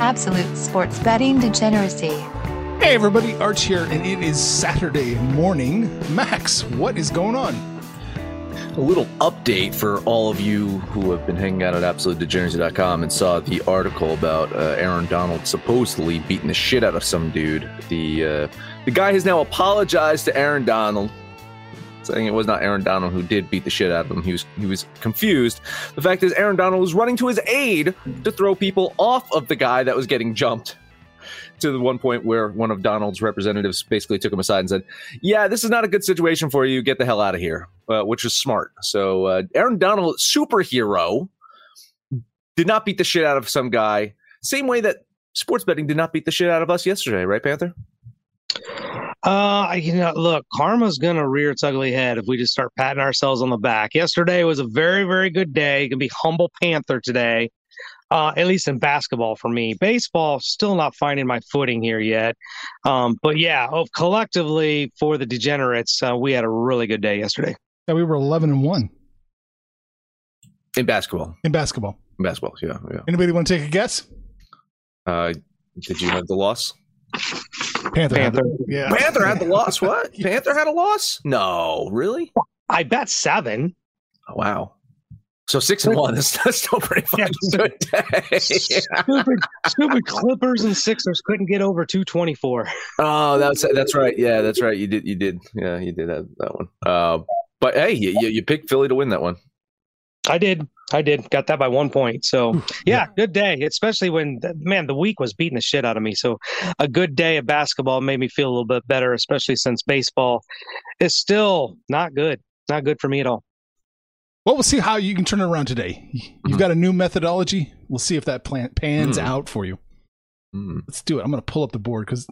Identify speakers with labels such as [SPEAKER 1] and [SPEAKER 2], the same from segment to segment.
[SPEAKER 1] Absolute sports betting degeneracy.
[SPEAKER 2] Hey everybody, Arch here, and it is Saturday morning. Max, what is going on?
[SPEAKER 3] A little update for all of you who have been hanging out at AbsoluteDegeneracy.com and saw the article about uh, Aaron Donald supposedly beating the shit out of some dude. The uh, the guy has now apologized to Aaron Donald, saying it was not Aaron Donald who did beat the shit out of him. He was he was confused. The fact is, Aaron Donald was running to his aid to throw people off of the guy that was getting jumped. To the one point where one of Donald's representatives basically took him aside and said, "Yeah, this is not a good situation for you. Get the hell out of here," uh, which was smart. So uh, Aaron Donald, superhero, did not beat the shit out of some guy. Same way that sports betting did not beat the shit out of us yesterday, right, Panther?
[SPEAKER 4] Uh, you know, look, karma's gonna rear its ugly head if we just start patting ourselves on the back. Yesterday was a very, very good day. Gonna be humble Panther today. Uh, at least in basketball for me. Baseball, still not finding my footing here yet. Um, but yeah, oh, collectively for the degenerates, uh, we had a really good day yesterday.
[SPEAKER 2] Yeah, we were eleven and one
[SPEAKER 3] In basketball,
[SPEAKER 2] in basketball.
[SPEAKER 3] in basketball, yeah, yeah.
[SPEAKER 2] Anybody want to take a guess?
[SPEAKER 3] Uh, did you have the loss?
[SPEAKER 2] Panther. had
[SPEAKER 4] Panther.
[SPEAKER 2] the- Yeah.
[SPEAKER 3] Panther had the loss. What? Panther had a loss? No, really?
[SPEAKER 4] I bet seven.
[SPEAKER 3] Oh, wow. So six and one. That's, that's still pretty fucking good day.
[SPEAKER 4] Stupid, stupid Clippers and Sixers couldn't get over 224.
[SPEAKER 3] oh, that's that's right. Yeah, that's right. You did. You did. Yeah, you did have that one. Uh, but hey, you, you you picked Philly to win that one.
[SPEAKER 4] I did. I did. Got that by one point. So, yeah, good day, especially when, man, the week was beating the shit out of me. So, a good day of basketball made me feel a little bit better, especially since baseball is still not good. Not good for me at all.
[SPEAKER 2] Well, we'll see how you can turn it around today. You've
[SPEAKER 3] Mhm.
[SPEAKER 2] got a new methodology. We'll see if that plan pans
[SPEAKER 3] Mhm.
[SPEAKER 2] out for you.
[SPEAKER 3] Mm.
[SPEAKER 2] Let's do it. I'm going to pull up the board because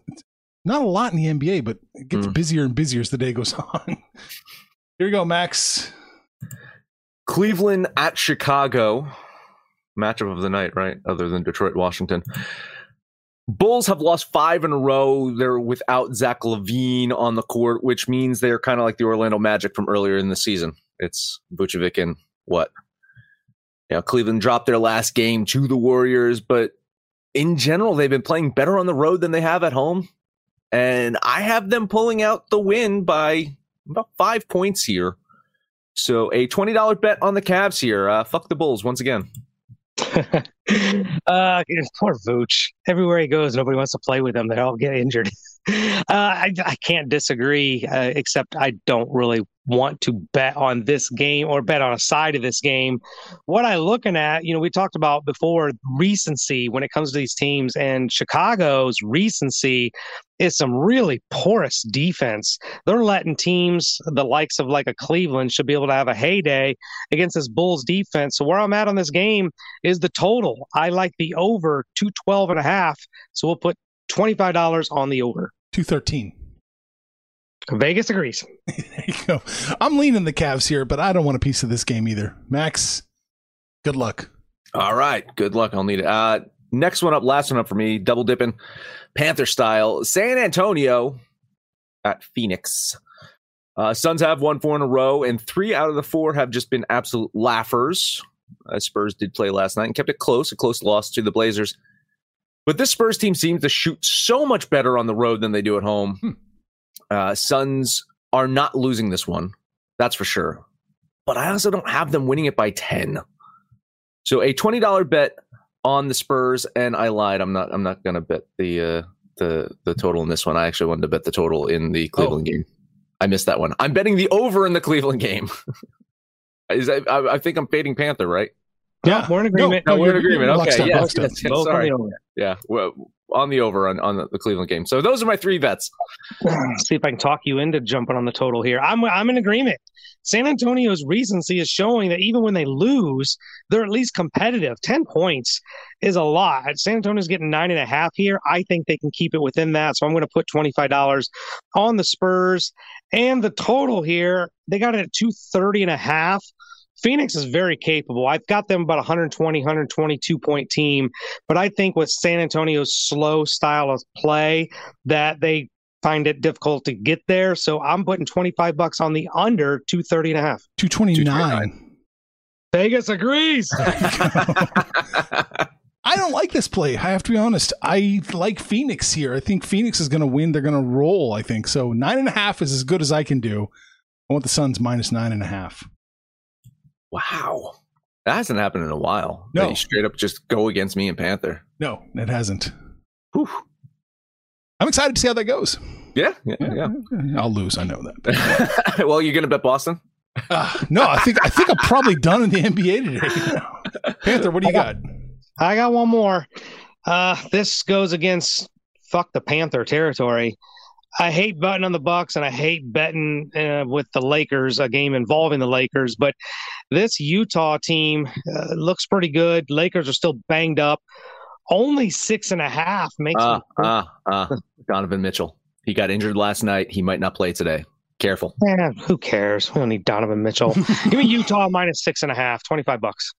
[SPEAKER 2] not a lot in the NBA, but it gets
[SPEAKER 3] Mm.
[SPEAKER 2] busier and busier as the day goes on. Here you go, Max.
[SPEAKER 3] Cleveland at Chicago. Matchup of the night, right? Other than Detroit, Washington. Bulls have lost five in a row. They're without Zach LaVine on the court, which means they're kind of like the Orlando Magic from earlier in the season. It's Vucevic and what? You know, Cleveland dropped their last game to the Warriors, but in general, they've been playing better on the road than they have at home. And I have them pulling out the win by about five points here. So a twenty dollar bet on the Cavs here. Uh, fuck the Bulls once again.
[SPEAKER 4] uh, poor Vooch. Everywhere he goes, nobody wants to play with him. They all get injured. Uh, I, I can't disagree, uh, except I don't really want to bet on this game or bet on a side of this game. What I'm looking at, you know, we talked about before recency when it comes to these teams, and Chicago's recency is some really porous defense. They're letting teams, the likes of like a Cleveland, should be able to have a heyday against this Bulls defense. So where I'm at on this game is the total. I like the over 212 and a half. So we'll put $25 on the over.
[SPEAKER 2] 213.
[SPEAKER 4] Vegas agrees.
[SPEAKER 2] there you go. I'm leaning the Cavs here, but I don't want a piece of this game either. Max, good luck.
[SPEAKER 3] All right. Good luck. I'll need it. Uh, next one up, last one up for me, double dipping, Panther style. San Antonio at Phoenix. Uh, Suns have won four in a row, and three out of the four have just been absolute laughers. Uh, Spurs did play last night and kept it close, a close loss to the Blazers. But this Spurs team seems to shoot so much better on the road than they do at home. Hmm. Uh, Suns are not losing this one, that's for sure. But I also don't have them winning it by 10. So a $20 bet on the Spurs, and I lied. I'm not I'm not gonna bet the uh the the total in this one. I actually wanted to bet the total in the Cleveland oh. game. I missed that one. I'm betting the over in the Cleveland game. Is I, I think I'm fading Panther, right?
[SPEAKER 4] Yeah, we're in agreement.
[SPEAKER 3] No, no we're in agreement. Okay, yes, yes, yes, sorry. Yeah, well, on the over on, on the, Cleveland game. So those are my three bets.
[SPEAKER 4] See if I can talk you into jumping on the total here. I'm I'm in agreement. San Antonio's recency is showing that even when they lose, they're at least competitive. Ten points is a lot. San Antonio's getting nine and a half here. I think they can keep it within that. So I'm going to put twenty five dollars on the Spurs and the total here. They got it at two thirty and a half. Phoenix is very capable. I've got them about 120, 122 point team, but I think with San Antonio's slow style of play that they find it difficult to get there. So I'm putting 25 bucks on the under 230 and a half.
[SPEAKER 2] 229.
[SPEAKER 4] Vegas agrees.
[SPEAKER 2] I don't like this play. I have to be honest. I like Phoenix here. I think Phoenix is going to win. They're going to roll. I think so. Nine and a half is as good as I can do. I want the Suns minus nine and a half.
[SPEAKER 3] Wow. That hasn't happened in a while.
[SPEAKER 2] No.
[SPEAKER 3] straight up just go against me and Panther.
[SPEAKER 2] No, it hasn't. Whew. I'm excited to see how that goes.
[SPEAKER 3] Yeah, yeah, yeah.
[SPEAKER 2] I'll lose. I know that.
[SPEAKER 3] well, you're gonna bet Boston?
[SPEAKER 2] Uh, no, I think I think I'm probably done in the NBA today. Panther, what do you got?
[SPEAKER 4] I got one more. Uh, this goes against fuck the Panther territory. I hate betting on the Bucks and I hate betting uh, with the Lakers, a game involving the Lakers. But this Utah team uh, looks pretty good. Lakers are still banged up. Only six and a half makes
[SPEAKER 3] uh, me. Uh, uh, Donovan Mitchell. He got injured last night. He might not play today. Careful.
[SPEAKER 4] Man, who cares? We don't need Donovan Mitchell. Give me Utah minus six and a half, 25 bucks.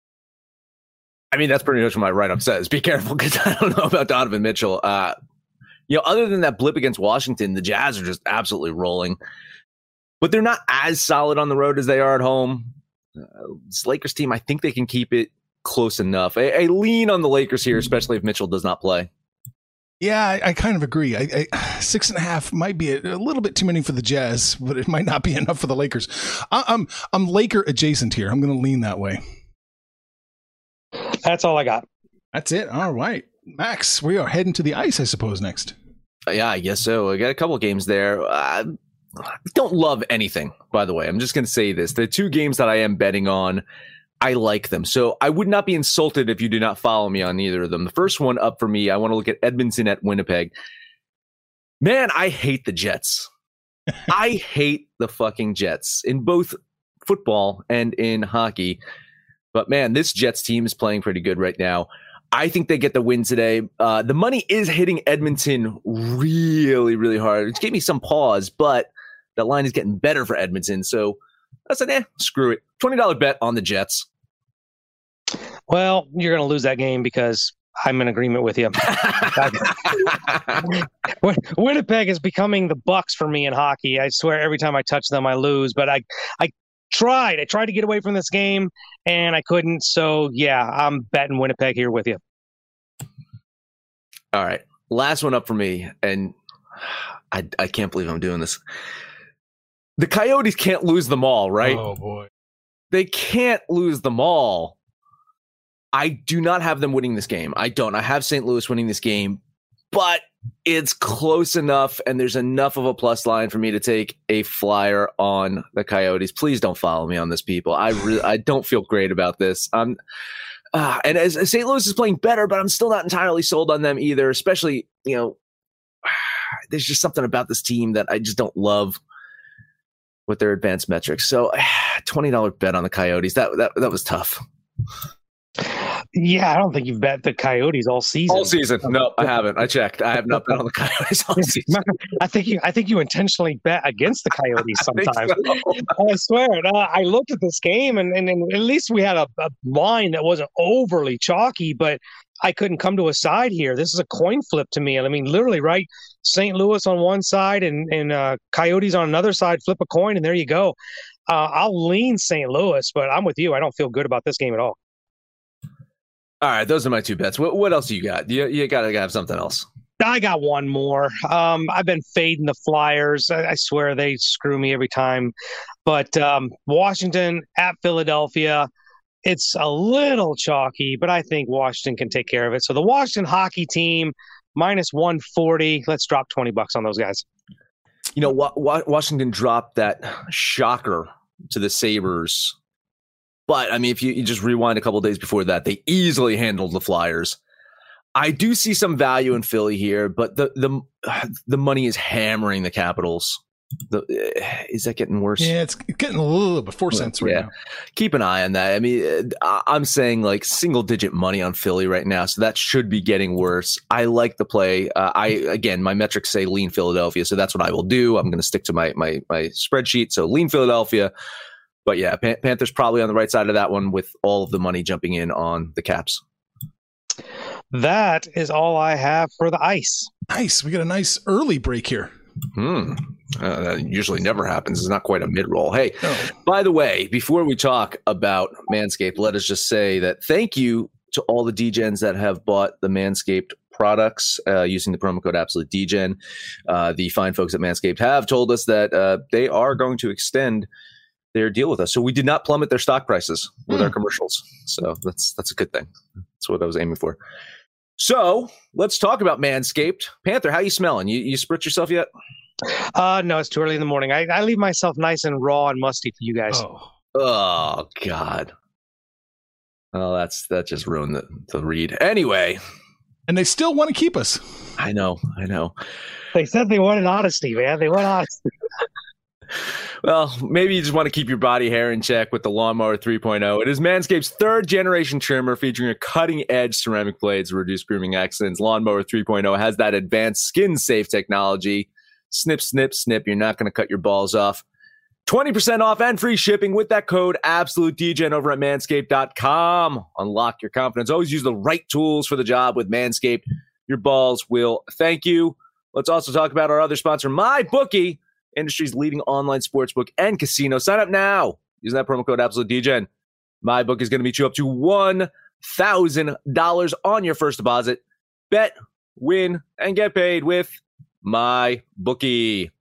[SPEAKER 3] I mean, that's pretty much what my write up says. Be careful because I don't know about Donovan Mitchell. Uh, you know, other than that blip against Washington, the Jazz are just absolutely rolling. But they're not as solid on the road as they are at home. Uh, this Lakers team, I think they can keep it close enough. I, I, lean on the Lakers here, especially if Mitchell does not play.
[SPEAKER 2] Yeah, I, I kind of agree. I, six and a half might be a, a, little bit too many for the Jazz, but it might not be enough for the Lakers. I, I'm I'm Laker adjacent here. I'm going to lean that way.
[SPEAKER 4] That's all I got.
[SPEAKER 2] That's it. All right. Max, we are heading to the ice, I suppose, next.
[SPEAKER 3] Uh, yeah, I guess so. I got a couple games there. I don't love anything, by the way. I'm just going to say this. The two games that I am betting on, I like them. So I would not be insulted if you do not follow me on either of them. The first one up for me, I want to look at Edmonton at Winnipeg. Man, I hate the Jets. I hate the fucking Jets in both football and in hockey. But man, this Jets team is playing pretty good right now. I think they get the win today. Uh, the money is hitting Edmonton really, really hard. It gave me some pause, but that line is getting better for Edmonton. So I said, eh, screw it. $20 bet on the Jets.
[SPEAKER 4] Well, you're going to lose that game because I'm in agreement with you. Winnipeg is becoming the Bucks for me in hockey. I swear, every time I touch them, I lose. But I, I tried. I tried to get away from this game and I couldn't. So yeah, I'm betting Winnipeg here with you.
[SPEAKER 3] All right. Last one up for me. And I, I can't believe I'm doing this. The Coyotes can't lose them all, right?
[SPEAKER 2] Oh boy.
[SPEAKER 3] They can't lose them all. I do not have them winning this game. I don't. I have St. Louis winning this game, but it's close enough, and there's enough of a plus line for me to take a flyer on the Coyotes. Please don't follow me on this, people. I really, I don't feel great about this. Um, uh, and as, as St. Louis is playing better, but I'm still not entirely sold on them either. Especially, you know, there's just something about this team that I just don't love with their advanced metrics. So, twenty dollar bet on the Coyotes that that that was tough.
[SPEAKER 4] Yeah, I don't think you've bet the Coyotes all season.
[SPEAKER 3] All season? No, I haven't. I checked. I have not bet on the Coyotes all season.
[SPEAKER 4] I think you. I think you intentionally bet against the Coyotes sometimes. I, so. I swear. Uh, I looked at this game, and, and, and at least we had a, a line that wasn't overly chalky, but I couldn't come to a side here. This is a coin flip to me. I mean, literally, right? St. Louis on one side and and uh, Coyotes on another side. Flip a coin, and there you go. Uh, I'll lean St. Louis, but I'm with you. I don't feel good about this game at all.
[SPEAKER 3] All right, those are my two bets. What, what else you got? You, you got to have something else.
[SPEAKER 4] I got one more. Um, I've been fading the Flyers. I, I, swear they screw me every time. But um, Washington at Philadelphia, it's a little chalky, but I think Washington can take care of it. So the Washington hockey team minus 140. Let's drop 20 bucks on those guys.
[SPEAKER 3] You know, Washington dropped that shocker to the Sabres but I mean, if you, you just rewind a couple days before that, they easily handled the Flyers. I do see some value in Philly here, but the the the money is hammering the Capitals. The, uh, is that getting worse?
[SPEAKER 2] Yeah, it's getting a little bit four cents right yeah. now.
[SPEAKER 3] Keep an eye on that. I mean, uh, I'm saying like single digit money on Philly right now, so that should be getting worse. I like the play. Uh, I again, my metrics say lean Philadelphia, so that's what I will do. I'm going to stick to my my my spreadsheet. So lean Philadelphia. But yeah, Pan- Panthers probably on the right side of that one with all of the money jumping in on the Caps.
[SPEAKER 4] That is all I have for the ice.
[SPEAKER 2] Nice. We got a nice early break here.
[SPEAKER 3] Hmm. Uh, that usually never happens. It's not quite a mid roll. Hey, no. by the way, before we talk about Manscaped, let us just say that thank you to all the DGens that have bought the Manscaped products uh, using the promo code Absolute DGen. Uh, the fine folks at Manscaped have told us that uh, they are going to extend their deal with us. So we did not plummet their stock prices with mm. our hmm. commercials. So that's that's a good thing. That's what I was aiming for. So let's talk about Manscaped. Panther, how you smelling? You you spritz yourself yet?
[SPEAKER 4] Uh no, it's too early in the morning. I, I leave myself nice and raw and musty for you guys.
[SPEAKER 3] Oh, oh God. Oh, that's that just ruined the, the read. Anyway.
[SPEAKER 2] And they still want to keep us.
[SPEAKER 3] I know, I know.
[SPEAKER 4] They said they wanted honesty, man. They want honesty.
[SPEAKER 3] Well, maybe you just want to keep your body hair in check with the Lawnmower 3.0. It is Manscaped's third generation trimmer featuring a cutting edge ceramic blades to reduce grooming accidents. Lawnmower 3.0 has that advanced skin safe technology. Snip, snip, snip. You're not going to cut your balls off. 20% off and free shipping with that code Absolute DGen over at manscaped.com. Unlock your confidence. Always use the right tools for the job with Manscaped. Your balls will thank you. Let's also talk about our other sponsor, MyBookie industry's leading online sportsbook and casino. Sign up now using that promo code Absolute DGen. My book is going to meet you up to $1,000 on your first deposit. Bet, win, and get paid with my bookie.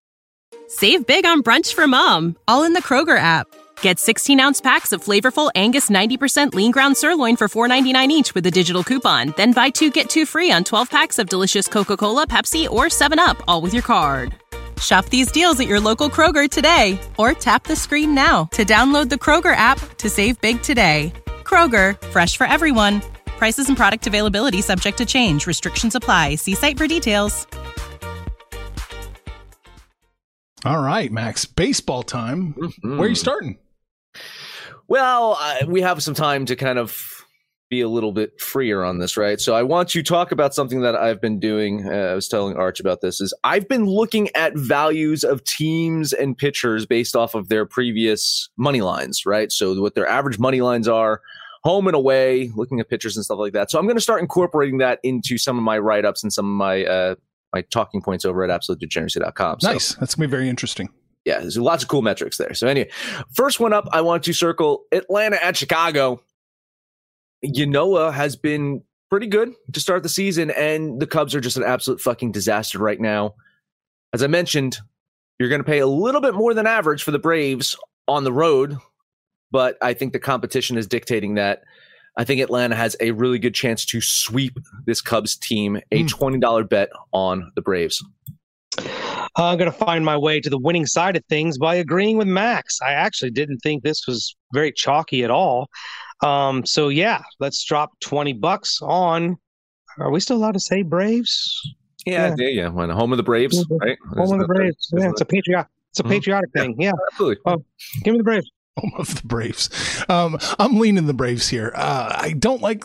[SPEAKER 5] Save big on brunch for mom, all in the Kroger app. Get 16 ounce packs of flavorful Angus 90% lean ground sirloin for $4.99 each with a digital coupon. Then buy two get two free on 12 packs of delicious Coca Cola, Pepsi, or 7UP, all with your card. Shop these deals at your local Kroger today or tap the screen now to download the Kroger app to save big today. Kroger, fresh for everyone. Prices and product availability subject to change. Restrictions apply. See site for details.
[SPEAKER 2] All right, Max. Baseball time. Mm-hmm. Where are you starting?
[SPEAKER 3] Well, uh, we have some time to kind of be a little bit freer on this, right? So I want to talk about something that I've been doing. Uh, I was telling Arch about this is I've been looking at values of teams and pitchers based off of their previous money lines, right? So what their average money lines are, home and away, looking at pitchers and stuff like that. So I'm going to start incorporating that into some of my write ups and some of my uh, my talking points over at absolutedegeneracy.com.
[SPEAKER 2] So, nice. That's going to be very interesting.
[SPEAKER 3] Yeah, there's lots of cool metrics there. So anyway, first one up, I want to circle Atlanta at Chicago. Ynoa has been pretty good to start the season, and the Cubs are just an absolute fucking disaster right now. As I mentioned, you're going to pay a little bit more than average for the Braves on the road, but I think the competition is dictating that. I think Atlanta has a really good chance to sweep this Cubs team. A hmm. $20 bet on the Braves.
[SPEAKER 4] I'm going to find my way to the winning side of things by agreeing with Max. I actually didn't think this was very chalky at all. Um, so yeah, let's drop 20 bucks on. Are we still allowed to say Braves?
[SPEAKER 3] Yeah, yeah, yeah. When home of the Braves, right?
[SPEAKER 4] Home of the Braves. Yeah, it's a patriotic. It's a
[SPEAKER 3] Mhm.
[SPEAKER 4] patriotic thing. Yeah.
[SPEAKER 3] Absolutely.
[SPEAKER 4] Oh, give me the Braves.
[SPEAKER 2] home of the Braves. Um, I'm leaning the Braves here. Uh, I don't like.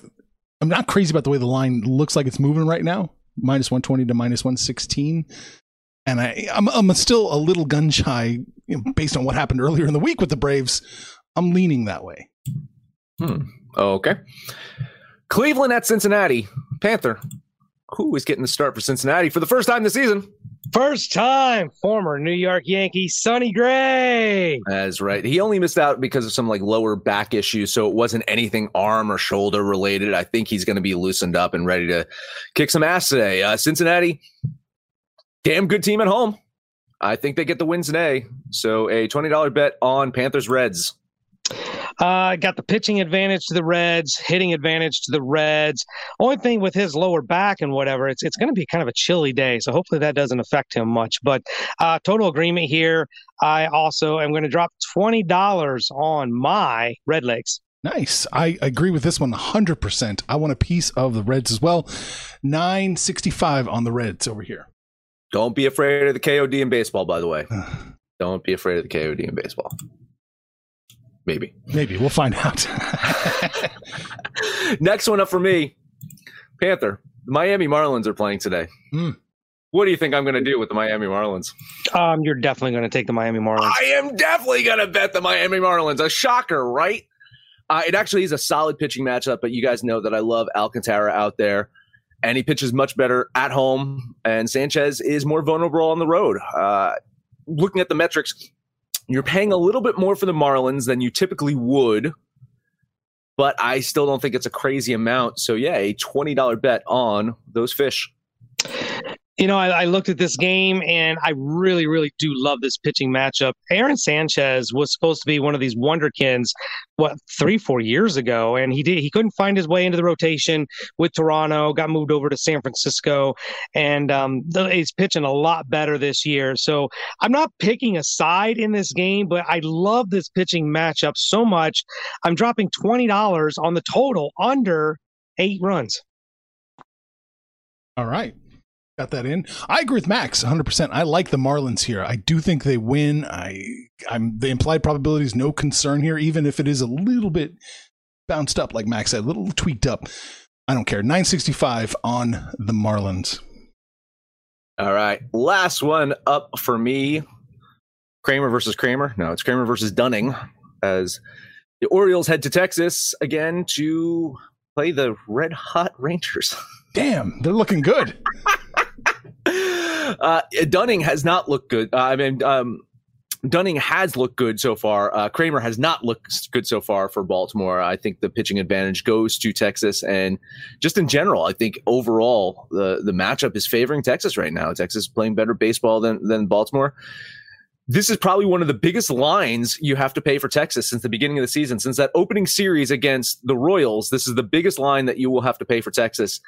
[SPEAKER 2] I'm not crazy about the way the line looks like it's moving right now. Minus 120 to minus 116. And I, I'm, I'm still a little gun shy you know, based on what happened earlier in the week with the Braves. I'm leaning that way.
[SPEAKER 3] Hmm. Okay. Cleveland at Cincinnati. Panther. Who is getting the start for Cincinnati for the first time this season?
[SPEAKER 4] First time former New York Yankee Sonny Gray.
[SPEAKER 3] That's right. He only missed out because of some like lower back issues, so it wasn't anything arm or shoulder related. I think he's going to be loosened up and ready to kick some ass today. Uh, Cincinnati, damn good team at home. I think they get the win today. So a twenty dollar bet on Panthers Reds.
[SPEAKER 4] Uh, got the pitching advantage to the Reds, hitting advantage to the Reds. Only thing with his lower back and whatever, it's it's going to be kind of a chilly day, so hopefully that doesn't affect him much. But uh, total agreement here. I also am going to drop twenty dollars on my Red Legs.
[SPEAKER 2] Nice. I agree with this one 100%. I want a piece of the Reds as well. 965 on the Reds over here.
[SPEAKER 3] Don't be afraid of the KOD in baseball. By the way, don't be afraid of the KOD in baseball. Maybe.
[SPEAKER 2] Maybe we'll find out.
[SPEAKER 3] Next one up for me, Panther. The Miami Marlins are playing today.
[SPEAKER 2] Hmm.
[SPEAKER 3] What do you think I'm going to do with the Miami Marlins?
[SPEAKER 4] Um, you're definitely going to take the Miami Marlins.
[SPEAKER 3] I am definitely going to bet the Miami Marlins. A shocker, right? Uh, it actually is a solid pitching matchup, but you guys know that I love Alcantara out there, and he pitches much better at home. And Sanchez is more vulnerable on the road. Uh, looking at the metrics, you're paying a little bit more for the Marlins than you typically would, but I still don't think it's a crazy amount. So yeah, a twenty dollar bet on those fish.
[SPEAKER 4] You know, I, I looked at this game and I really, really do love this pitching matchup. Aaron Sanchez was supposed to be one of these wonderkins, what three, four years ago, and he did. He couldn't find his way into the rotation with Toronto. Got moved over to San Francisco, and um, he's pitching a lot better this year. So I'm not picking a side in this game, but I love this pitching matchup so much. I'm dropping twenty dollars on the total under eight runs.
[SPEAKER 2] All right. Got that in. I agree with Max 100%. I like the Marlins here. I do think they win. I I'm the implied probability is no concern here even if it is a little bit bounced up like Max said, a little tweaked up. I don't care. 965 on the Marlins.
[SPEAKER 3] All right. Last one up for me. Kramer versus Kramer. No, it's Kremer versus Dunning as the Orioles head to Texas again to play the red hot Rangers.
[SPEAKER 2] Damn, they're looking good.
[SPEAKER 3] Uh, Dunning has not looked good. Uh, I mean, um, Dunning has looked good so far. Uh, Kremer has not looked good so far for Baltimore. I think the pitching advantage goes to Texas, and just in general, I think overall the the matchup is favoring Texas right now. Texas is playing better baseball than than Baltimore. This is probably one of the biggest lines you have to pay for Texas since the beginning of the season. Since that opening series against the Royals, this is the biggest line that you will have to pay for Texas.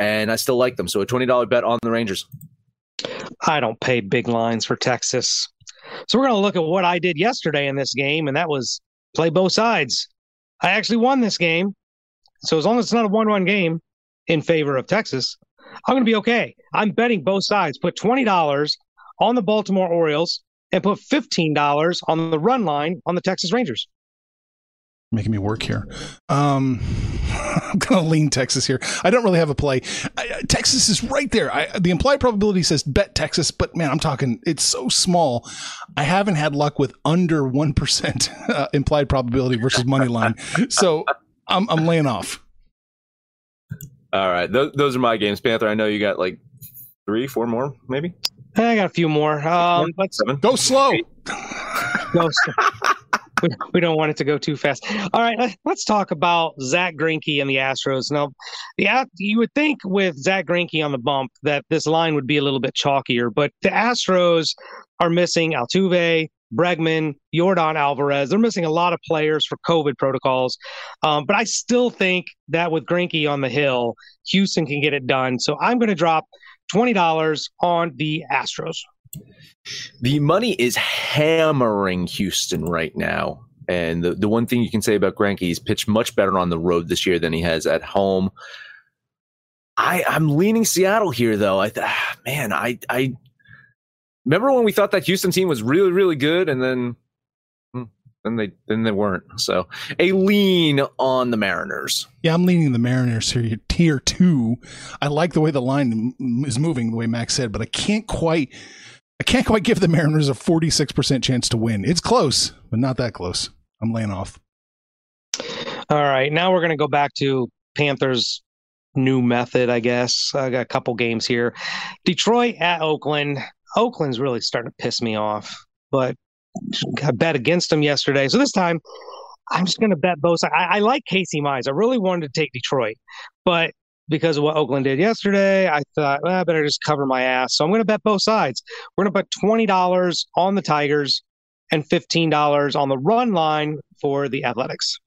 [SPEAKER 3] And I still like them. So a $20 bet on the Rangers.
[SPEAKER 4] I don't pay big lines for Texas. So we're going to look at what I did yesterday in this game, and that was play both sides. I actually won this game. So as long as it's not a one run game in favor of Texas, I'm going to be okay. I'm betting both sides. Put $20 on the Baltimore Orioles and put $15 on the run line on the Texas Rangers.
[SPEAKER 2] Making me work here. Um, I'm gonna lean Texas here. I don't really have a play. I, Texas is right there. I, the implied probability says bet Texas, but man, I'm talking. It's so small. I haven't had luck with under one percent uh, implied probability versus money line. So I'm I'm laying off.
[SPEAKER 3] All right. Those, those are my games. Panther, I know you got like three, four more, maybe?
[SPEAKER 4] I got a few more. Um, let's
[SPEAKER 3] Seven.
[SPEAKER 2] Go slow.
[SPEAKER 4] go. we, we don't want it to go too fast. All right, let- let's talk about Zack Greinke and the Astros. Now, the you would think with Zack Greinke on the bump that this line would be a little bit chalkier, but the Astros are missing Altuve, Bregman, Yordan Alvarez. They're missing a lot of players for COVID protocols. Um, but I still think that with Greinke on the hill, Houston can get it done. So I'm going to drop $20 on the Astros.
[SPEAKER 3] The money is hammering Houston right now. And the, the one thing you can say about Greinke, he's pitched much better on the road this year than he has at home. I, I'm leaning Seattle here, though. I, man, I, I remember when we thought that Houston team was really, really good, and then, hmm, then they, then they weren't. So a lean on the Mariners.
[SPEAKER 2] Yeah, I'm leaning the Mariners here, tier two. I like the way the line is moving, the way Max said, but I can't quite, I can't quite give the Mariners a 46% chance to win. It's close, but not that close. I'm laying off.
[SPEAKER 4] All right, now we're going to go back to Panthers new method, I guess. I got a couple games here. Detroit at Oakland. Oakland's really starting to piss me off, but I bet against them yesterday. So this time, I'm just going to bet both sides. I, I, like Casey Mize. I really wanted to take Detroit, but because of what Oakland did yesterday, I thought, well, I better just cover my ass. So I'm going to bet both sides. We're going to put $20 on the Tigers and $15 on the run line for the Athletics.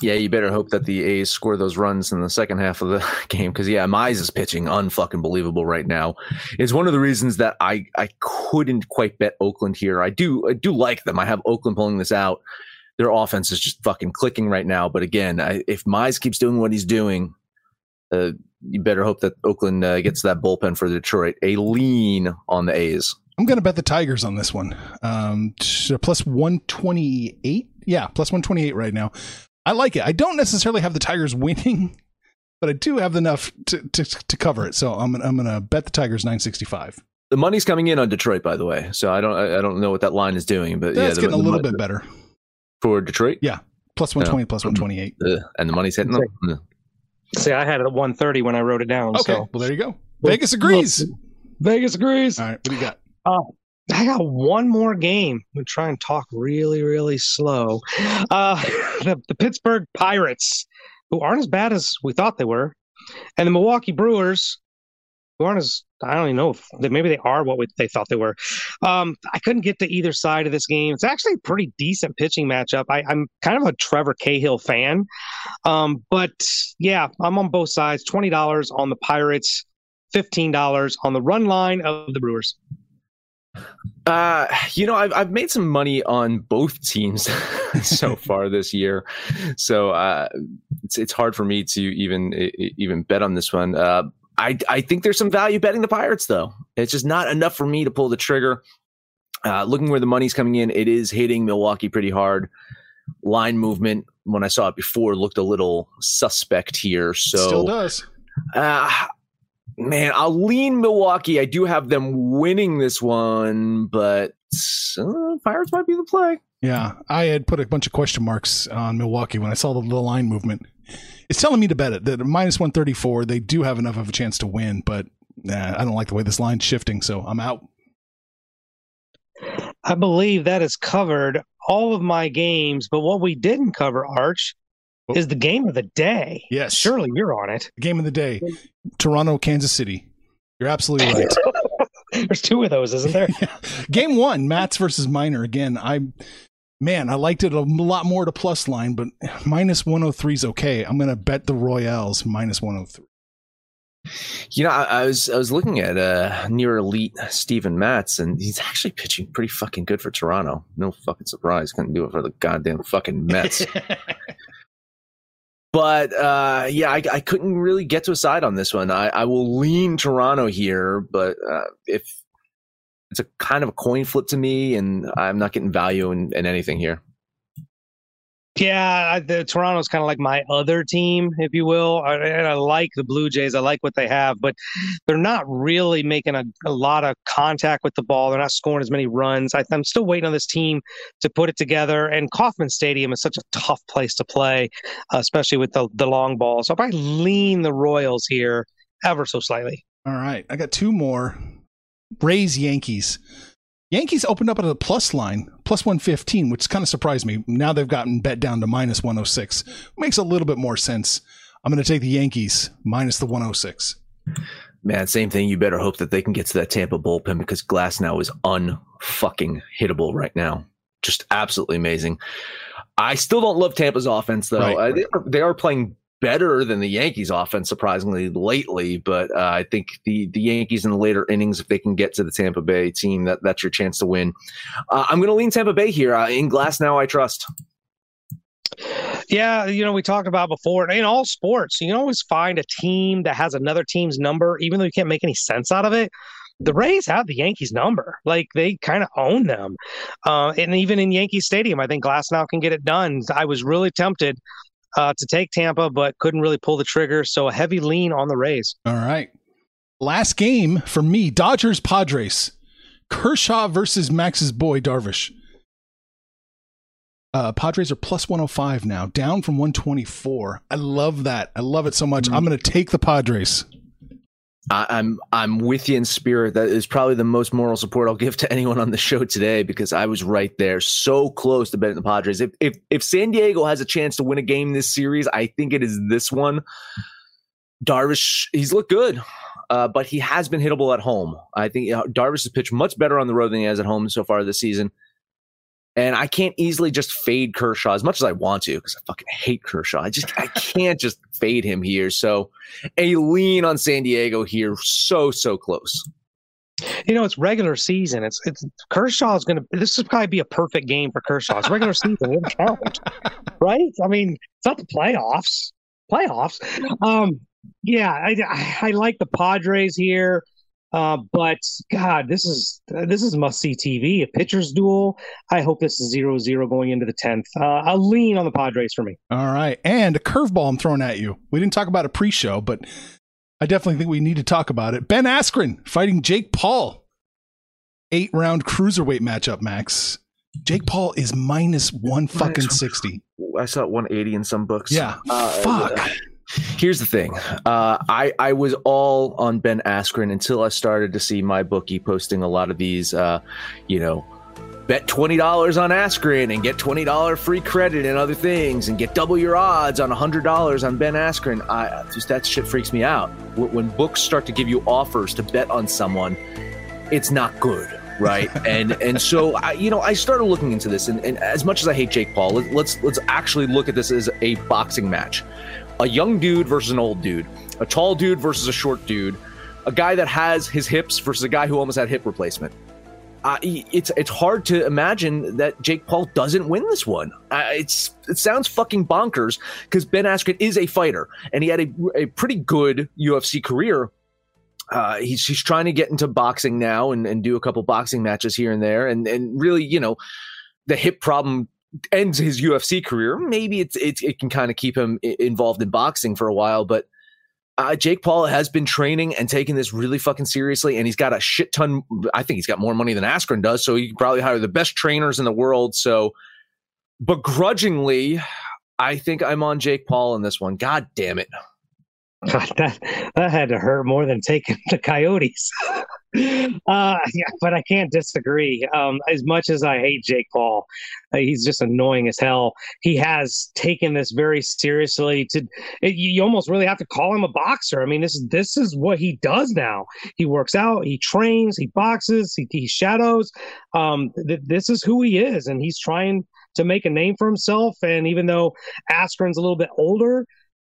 [SPEAKER 3] Yeah, you better hope that the A's score those runs in the second half of the game because yeah, Mize is pitching unfucking believable right now. It's one of the reasons that I I couldn't quite bet Oakland here. I do I do like them. I have Oakland pulling this out. Their offense is just fucking clicking right now. But again, I, if Mize keeps doing what he's doing, uh, you better hope that Oakland uh, gets that bullpen for Detroit. A lean on the A's.
[SPEAKER 2] I'm going to bet the Tigers on this one. Um, plus 128. Yeah, plus 128 right now. I like it. I don't necessarily have the Tigers winning, but I do have enough to, to, to cover it. So I'm, I'm going to bet the Tigers 965.
[SPEAKER 3] The money's coming in on Detroit, by the way. So I don't I don't know what that line is doing, but
[SPEAKER 2] That's
[SPEAKER 3] yeah,
[SPEAKER 2] getting the, a little bit better
[SPEAKER 3] for Detroit.
[SPEAKER 2] Yeah, plus 120, plus 128,
[SPEAKER 3] uh, and the money's hitting them.
[SPEAKER 4] See, I had it at 130 when I wrote it down.
[SPEAKER 2] Okay,
[SPEAKER 4] so.
[SPEAKER 2] well there you go. Vegas agrees.
[SPEAKER 4] Vegas agrees.
[SPEAKER 2] All right, what do you got?
[SPEAKER 4] Uh, I got one more game. I'm gonna try and talk really, really slow. Uh, the, the Pittsburgh Pirates, who aren't as bad as we thought they were, and the Milwaukee Brewers, who aren't as I don't even know if they, maybe they are what we, they thought they were. Um, I couldn't get to either side of this game. It's actually a pretty decent pitching matchup. I, am kind of a Trevor Cahill fan, um, but yeah, I'm on both sides. Twenty dollars on the Pirates, fifteen dollars on the run line of the Brewers.
[SPEAKER 3] Uh, you know, I've I've made some money on both teams so far this year, so uh, it's it's hard for me to even even bet on this one. Uh, I I think there's some value betting the Pirates though. It's just not enough for me to pull the trigger. Uh, looking where the money's coming in, it is hitting Milwaukee pretty hard. Line movement when I saw it before looked a little suspect here. So
[SPEAKER 2] still does.
[SPEAKER 3] Uh, man, I'll lean Milwaukee. I do have them winning this one, but uh, Pirates might be the play.
[SPEAKER 2] Yeah, I had put a bunch of question marks on Milwaukee when I saw the, the line movement. It's telling me to bet it. That minus 134, they do have enough of a chance to win, but uh, I don't like the way this line's shifting, so I'm out.
[SPEAKER 4] I believe that has covered all of my games, but what we didn't cover, Arch, oh. is the game of the day.
[SPEAKER 2] Yes.
[SPEAKER 4] Surely you're on it.
[SPEAKER 2] Game of the day. Toronto, Kansas City. You're absolutely right.
[SPEAKER 4] There's two of those, isn't there?
[SPEAKER 2] yeah. Game one, Matz versus Minor. Again, I man, I liked it a lot more to plus line, but minus 103 is okay. I'm gonna bet the Royals minus 103.
[SPEAKER 3] You know, I, I, was I was looking at uh, near elite Steven Matz, and he's actually pitching pretty fucking good for Toronto. No fucking surprise, couldn't do it for the goddamn fucking Mets. but uh, yeah, I, I, couldn't really get to a side on this one. I, I will lean Toronto here, but uh, if it's a kind of a coin flip to me, and I'm not getting value in, in anything here.
[SPEAKER 4] Yeah, the Toronto's kind of like my other team, if you will. I, and I like the Blue Jays. I like what they have, but they're not really making a, a lot of contact with the ball. They're not scoring as many runs. I, am still waiting on this team to put it together. And Kauffman Stadium is such a tough place to play, uh, especially with the, the long ball. So I'll probably lean the Royals here ever so slightly.
[SPEAKER 2] All right. I got two more. Rays Yankees. Yankees opened up at a plus line, plus 115, which kind of surprised me. Now they've gotten bet down to minus 106. Makes a little bit more sense. I'm going to take the Yankees minus the 106.
[SPEAKER 3] Man, same thing. You better hope that they can get to that Tampa bullpen because Glasnow is unfucking hittable right now. just absolutely amazing. I still don't love Tampa's offense though.
[SPEAKER 2] Right,
[SPEAKER 3] Uh, they, are, they are playing better than the Yankees offense surprisingly lately, but uh, I think the the Yankees in the later innings if they can get to the Tampa Bay team that that's your chance to win. Uh, I'm going to lean Tampa Bay here. Uh, in Glasnow I trust.
[SPEAKER 4] Yeah, you know, we talked about before in all sports, you can always find a team that has another team's number, even though you can't make any sense out of it. The Rays have the Yankees number. Like they kind of own them. Uh, and even in Yankee Stadium, I think Glasnow can get it done. I was really tempted uh, to take Tampa, but couldn't really pull the trigger. So a heavy lean on the Rays.
[SPEAKER 2] All right. Last game for me Dodgers Padres. Kershaw versus Max's boy Darvish. Uh, Padres are plus 105 now, down from 124. I love that. I love it so much. I'm going to take the Padres.
[SPEAKER 3] I, I'm I'm with you in spirit. That is probably the most moral support I'll give to anyone on the show today because I was right there, so close to betting the Padres. If if if San Diego has a chance to win a game this series, I think it is this one. Darvish, he's looked good, uh, but he has been hittable at home. I think uh, Darvish has pitched much better on the road than he has at home so far this season. And I can't easily just fade Kershaw as much as I want to because I fucking hate Kershaw. I just I can't just fade him here. So a lean on San Diego here, so so close.
[SPEAKER 4] You know, it's regular season. It's it's Kershaw is going to. This would probably be a perfect game for Kershaw. It's regular season. It doesn't count, right? I mean, it's not the playoffs. Playoffs. Um, yeah, I, I, I like the Padres here, uh, but God, this is this is must see TV. A pitcher's duel. I hope this is 0-0 going into the tenth. Uh, a lean on the Padres for me.
[SPEAKER 2] All right. And a curveball I'm throwing at you. We didn't talk about a pre show, but I definitely think we need to talk about it. Ben Askren fighting Jake Paul. Eight round cruiserweight matchup, Max. Jake Paul is minus one fucking 60.
[SPEAKER 3] I saw 180 in some books.
[SPEAKER 2] Yeah.
[SPEAKER 3] Uh,
[SPEAKER 2] Fuck.
[SPEAKER 3] Here's the thing. Uh, I I was all on Ben Askren until I started to see MyBookie posting a lot of these. Uh, you know, bet twenty dollars on Askren and get twenty dollar free credit and other things, and get double your odds on hundred dollars on Ben Askren. I just that shit freaks me out. When books start to give you offers to bet on someone, it's not good. right and and so I, you know i started looking into this and, and as much as i hate jake paul let, let's let's actually look at this as a boxing match a young dude versus an old dude, a tall dude versus a short dude, a guy that has his hips versus a guy who almost had hip replacement. Uh, it's it's hard to imagine that Jake Paul doesn't win this one. Uh, it's it sounds fucking bonkers because Ben Askren is a fighter and he had a, a pretty good UFC career. Uh, he's he's trying to get into boxing now and, and do a couple boxing matches here and there and and really you know the hip problem ends his UFC career. Maybe it's, it's it can kind of keep him involved in boxing for a while, but uh, Jake Paul has been training and taking this really fucking seriously, and he's got a shit ton. I think he's got more money than Askren does, so he can probably hire the best trainers in the world. So, begrudgingly, I think I'm on Jake Paul in this one. God damn it!
[SPEAKER 4] God, that that had to hurt more than taking the Coyotes. uh, yeah, but I can't disagree. Um, as much as I hate Jake Paul, uh, he's just annoying as hell. He has taken this very seriously. To it, you almost really have to call him a boxer. I mean, this is this is what he does now. He works out, he trains, he boxes, he, he shadows. Um, th- this is who he is, and he's trying to make a name for himself. And even though Askren's a little bit older,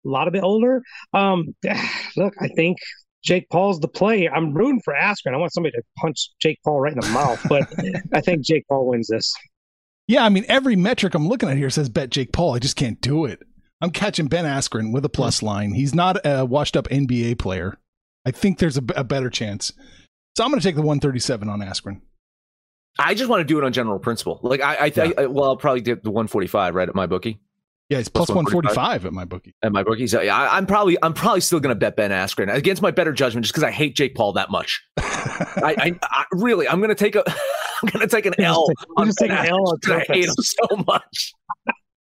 [SPEAKER 4] a lot of bit older. Um, look, I think Jake Paul's the play. I'm rooting for Askren. I want somebody to punch Jake Paul right in the mouth, but I think Jake Paul wins this.
[SPEAKER 2] Yeah, I mean, every metric I'm looking at here says bet Jake Paul. I just can't do it. I'm catching Ben Askren with a plus line. He's not a washed up NBA player. I think there's a better chance. So I'm going to take the 137 on Askren.
[SPEAKER 3] I just want to do it on general principle. Like I, I,
[SPEAKER 2] Yeah.
[SPEAKER 3] I well, I'll probably get the 145 right at MyBookie.
[SPEAKER 2] Yeah, it's
[SPEAKER 3] Plus
[SPEAKER 2] plus 145 at MyBookie.
[SPEAKER 3] At MyBookie, so yeah, I, I'm probably I'm probably still going to bet Ben Askren against my better judgment, just because I hate Jake Paul that much. I, I, I really, I'm going to take a, I'm going to take an L
[SPEAKER 4] just-
[SPEAKER 3] on
[SPEAKER 4] just
[SPEAKER 3] Ben
[SPEAKER 4] take an L
[SPEAKER 3] Askren I hate him so much.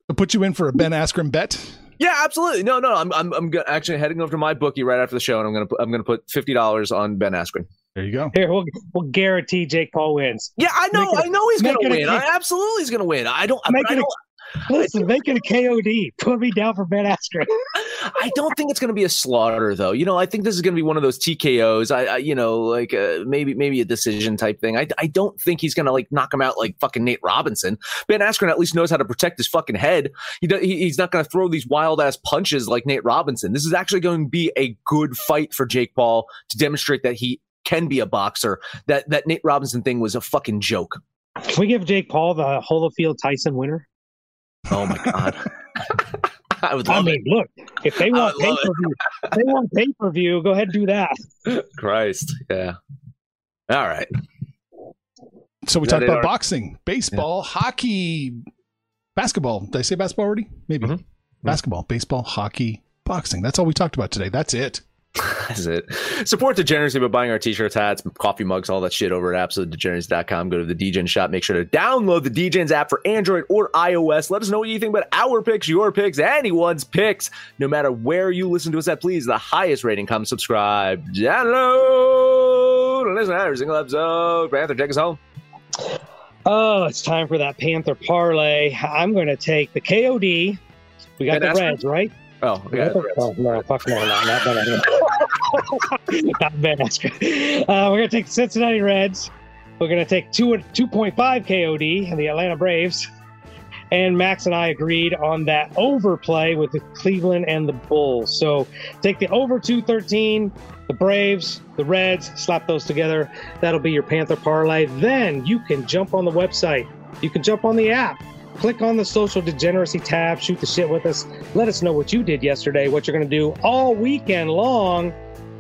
[SPEAKER 2] To put you in for a Ben Askren bet.
[SPEAKER 3] Yeah, absolutely. No, no, I'm I'm I'm actually heading over to MyBookie right after the show, and I'm gonna I'm gonna put fifty dollars on Ben Askren.
[SPEAKER 2] There you go.
[SPEAKER 4] Here, we'll, we'll guarantee Jake Paul wins.
[SPEAKER 3] Yeah, I know,
[SPEAKER 4] Make it-
[SPEAKER 3] I know he's gonna win. I absolutely he's gonna win. I don't,
[SPEAKER 4] Make
[SPEAKER 3] I
[SPEAKER 4] it a-
[SPEAKER 3] don't,
[SPEAKER 4] Listen, make it a KOD. Put me down for Ben Askren.
[SPEAKER 3] I don't think it's going to be a slaughter, though. You know, I think this is going to be one of those TKOs. I, I you know, like uh, maybe maybe a decision type thing. I, I don't think he's going to like knock him out like fucking Nate Robinson. Ben Askren at least knows how to protect his fucking head. He, do, he he's not going to throw these wild ass punches like Nate Robinson. This is actually going to be a good fight for Jake Paul to demonstrate that he can be a boxer. That that Nate Robinson thing was a fucking joke.
[SPEAKER 4] Can we give Jake Paul the Holyfield Tyson winner?
[SPEAKER 3] Oh my god. I would
[SPEAKER 4] I
[SPEAKER 3] love
[SPEAKER 4] mean, look, if they want pay per view, they want pay per view. Go ahead and do that.
[SPEAKER 3] Christ. Yeah. All right.
[SPEAKER 2] So we talked about
[SPEAKER 3] Art?
[SPEAKER 2] boxing, baseball, hockey, basketball. Did I say basketball already? Maybe.
[SPEAKER 3] Mhm.
[SPEAKER 2] Basketball, baseball, hockey, boxing. That's all we talked about today. That's it.
[SPEAKER 3] That's it. Support Degeneracy by buying our t-shirts, hats, coffee mugs, all that shit over at absolutedegeneracy.com. Go to the DGen shop. Make sure to download the DGens app for Android or iOS. Let us know what you think about our picks, your picks, anyone's picks. No matter where you listen to us at, please, the highest rating, come subscribe, download, and listen to every single episode. Panther, take us home.
[SPEAKER 4] Oh, it's time for that Panther parlay. I'm going to take the KOD. We got
[SPEAKER 3] Ben
[SPEAKER 4] the? Reds, right?
[SPEAKER 3] Oh, yeah.
[SPEAKER 4] Oh, oh, no, fuck no, no, not Askren. Not Askren. Uh, we're going to take Cincinnati Reds. We're going to take two 2.5 KOD and the Atlanta Braves. And Max and I agreed on that overplay with the Cleveland and the Bulls. So take the over 213, the Braves, the Reds, slap those together. That'll be your Panther parlay. Then you can jump on the website. You can jump on the app. Click on the social degeneracy tab, shoot the shit with us. Let us know what you did yesterday, what you're going to do all weekend long.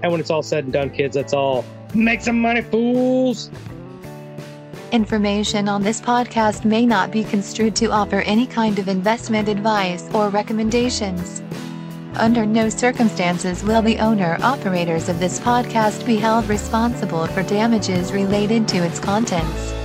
[SPEAKER 4] And when it's all said and done, kids, that's all. Make some money, fools.
[SPEAKER 1] Information on this podcast may not be construed to offer any kind of investment advice or recommendations. Under no circumstances will the owner operators of this podcast be held responsible for damages related to its contents.